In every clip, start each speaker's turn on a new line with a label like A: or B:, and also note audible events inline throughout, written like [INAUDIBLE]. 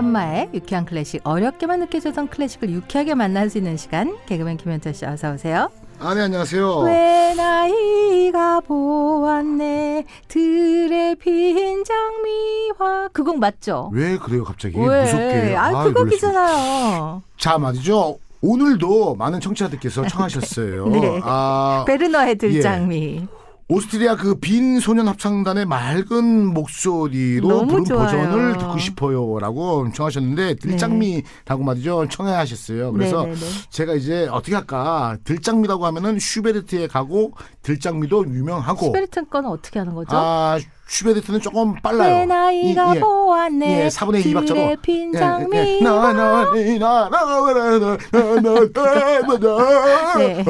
A: 현마의 유쾌한 클래식 어렵게만 느껴졌던 클래식을 유쾌하게 만날 수 있는 시간 개그맨 김현철 씨 어서 오세요.
B: 아, 네, 안녕하세요.
A: 왜 나이가 보았네 들의 빈 장미화 그 곡 맞죠?
B: 왜 그래요, 갑자기?
A: 왜?
B: 무섭게.
A: 아,
B: 아이,
A: 그. 곡이잖아요.
B: 자, 말이죠. 오늘도 많은 청취자들께서 청하셨어요. [LAUGHS]
A: 네.
B: 아,
A: 베르너의
B: 예.
A: 들장미.
B: 오스트리아 그 빈 소년 합창단의 맑은 목소리로 부른
A: 좋아요.
B: 버전을 듣고 싶어요라고 청하셨는데 들장미라고 말이죠 청해하셨어요. 그래서
A: 네네네.
B: 제가 이제 어떻게 할까 들장미라고 하면은 슈베르트에 가고 들장미도 유명하고
A: 슈베르트 건 어떻게 하는 거죠?
B: 아 슈베르트는 조금 빨라요.
A: 왜 나이가
B: 이- 예.
A: 보았네
B: 예, 4분의 2 박자로.
A: 들의 빈
B: 예,
A: 장미.
B: 예. 나, 나, 니, 나, 나, 나, 나, 나, 나, 나, 나,
A: 네.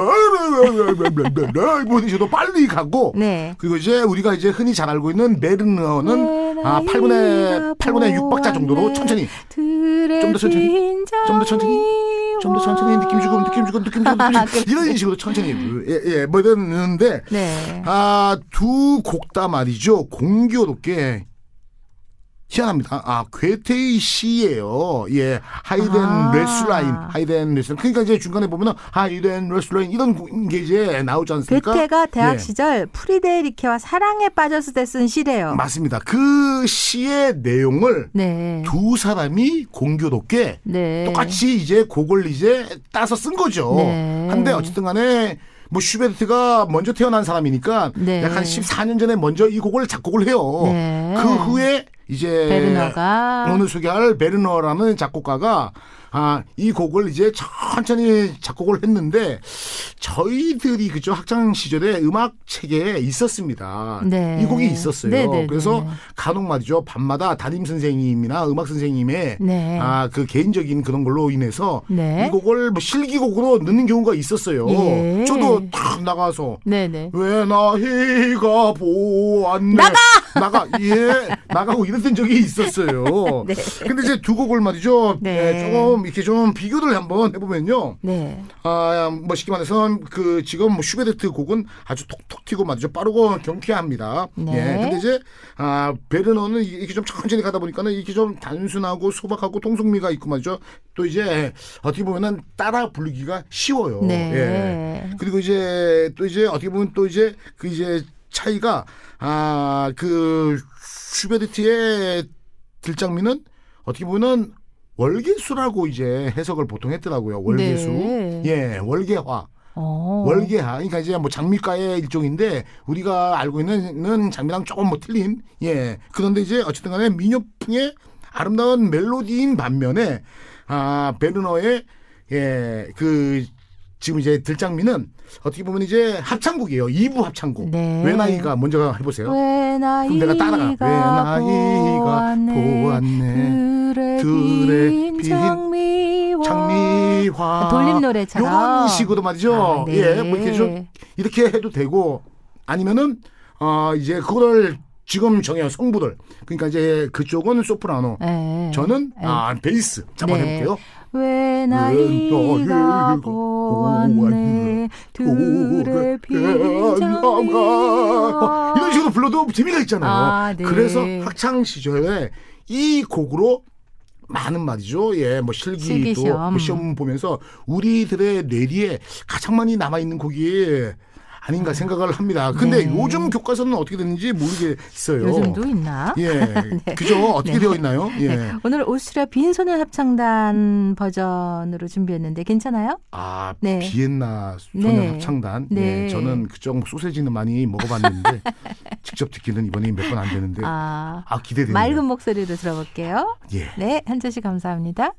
B: 나, 뭐 이셔도 빨리 가고
A: 네.
B: 그리고 이제 우리가 이제 흔히 잘 알고 있는 메르너는 아 8분의 8분의 6박자 정도로 천천히 좀더 천천히, 좀더 천천히, 좀 더 천천히 느낌 주고 느낌 주고 느낌 주고 느낌 주고 [LAUGHS] 이런 식으로 천천히 예예 뭐 이러는데
A: 네.
B: 아, 두 곡 다 말이죠. 공교롭게 희한합니다. 아, 괴테의 시예요. 예. Heiden
A: 아.
B: Röslein, Heidenröslein. 그러니까 이제 중간에 보면은 Heidenröslein 이런 게 이제 나오지 않습니까?
A: 괴테가 대학
B: 예.
A: 시절 프리데리케와 사랑에 빠졌을 때 쓴 시래요.
B: 맞습니다. 그 시의 내용을
A: 네.
B: 두 사람이 공교롭게
A: 네.
B: 똑같이 이제 곡을 이제 따서 쓴 거죠.
A: 네.
B: 한데 어쨌든 간에 뭐 슈베르트가 먼저 태어난 사람이니까
A: 네.
B: 약한 14년 전에 먼저 이 곡을 작곡을 해요.
A: 네.
B: 그 후에 이제
A: 베르너가.
B: 오늘 소개할 베르너라는 작곡가가 아, 이 곡을 이제 천천히 작곡을 했는데 저희들이 그죠 학창 시절에 음악 체계에 있었습니다.
A: 네.
B: 이 곡이 있었어요.
A: 네, 네, 네.
B: 그래서 간혹 말이죠 밤마다 담임 선생님이나 음악 선생님의
A: 네.
B: 아그 개인적인 그런 걸로 인해서
A: 네.
B: 이 곡을 뭐 실기곡으로 넣는 경우가 있었어요.
A: 예.
B: 저도 탁 나가서
A: 네네.
B: 왜 나이가 보았네
A: 나가! [LAUGHS]
B: 나가 예 나가고 이랬던 적이 있었어요. [LAUGHS]
A: 네.
B: 근데 이제 두 곡을 말이죠.
A: 네.
B: 예, 조금 이렇게 좀 비교를 한번 해보면요.
A: 네.
B: 아, 뭐 쉽게 말해서 그 지금 뭐 슈베르트 곡은 아주 톡톡 튀고 말이죠. 빠르고 경쾌합니다.
A: 네.
B: 예. 근데 이제 아, 베르너는 이렇게 좀 천천히 가다 보니까는 이렇게 좀 단순하고 소박하고 통성미가 있고 말이죠. 또 이제 어떻게 보면은 따라 부르기가 쉬워요.
A: 네.
B: 예. 그리고 이제 또 이제 어떻게 보면 또 이제 그 이제 차이가 아, 그 슈베르트의 들장미는 어떻게 보면은 월계수라고 이제 해석을 보통 했더라고요. 월계수.
A: 네.
B: 예, 월계화.
A: 어.
B: 월계화. 그러니까 이제 뭐 장미과의 일종인데 우리가 알고 있는 장미랑 조금 뭐 틀린 예. 그런데 이제 어쨌든 간에 민요풍의 아름다운 멜로디인 반면에 아, 베르너의 예, 그 지금 이제 들장미는 어떻게 보면 이제 합창곡이에요. 2부 합창곡.
A: 네.
B: 왜 나이가 먼저 해보세요.
A: 왜 나이가
B: 내가 따라가. 왜 나이가 보았네.
A: 들의
B: 들의 빈빈
A: 장미와
B: 장미화
A: 돌림 노래처럼.
B: 이런 식으로 말이죠.
A: 아, 네.
B: 예, 뭐 이렇게 좀 이렇게 해도 되고 아니면은 어 이제 그거를 지금 정해요 성부들. 그러니까 이제 그쪽은 소프라노,
A: 네.
B: 저는
A: 네.
B: 아 베이스. 자, 한번
A: 네.
B: 해볼게요.
A: 왜
B: 나이가
A: 보았네 들의 빈 장미와
B: 이런 식으로 불러도 재미가 있잖아요.
A: 아, 네.
B: 그래서 학창 시절에 이 곡으로 많은 말이죠. 예, 뭐
A: 실기
B: 실기도
A: 시험.
B: 뭐 시험 보면서 우리들의 뇌리에 가장 많이 남아 있는 곡이 아닌가 생각을 합니다. 근데
A: 네.
B: 요즘 교과서는 어떻게 되는지 모르겠어요.
A: 요즘도 있나?
B: 예, [LAUGHS] 그죠? 어떻게
A: 네.
B: 되어 있나요? 예.
A: 네. 오늘 오스트리아 빈소년 합창단 버전으로 준비했는데 괜찮아요?
B: 아,
A: 네.
B: 비엔나 소년
A: 네.
B: 합창단.
A: 네.
B: 예, 저는 그쪽 소세지는 많이 먹어봤는데 [LAUGHS] 직접 듣기는 이번에 몇 번 안 되는데 아,
A: 아,
B: 기대되네요.
A: 맑은 목소리로 들어볼게요.
B: 예.
A: 네, 현재 씨 감사합니다.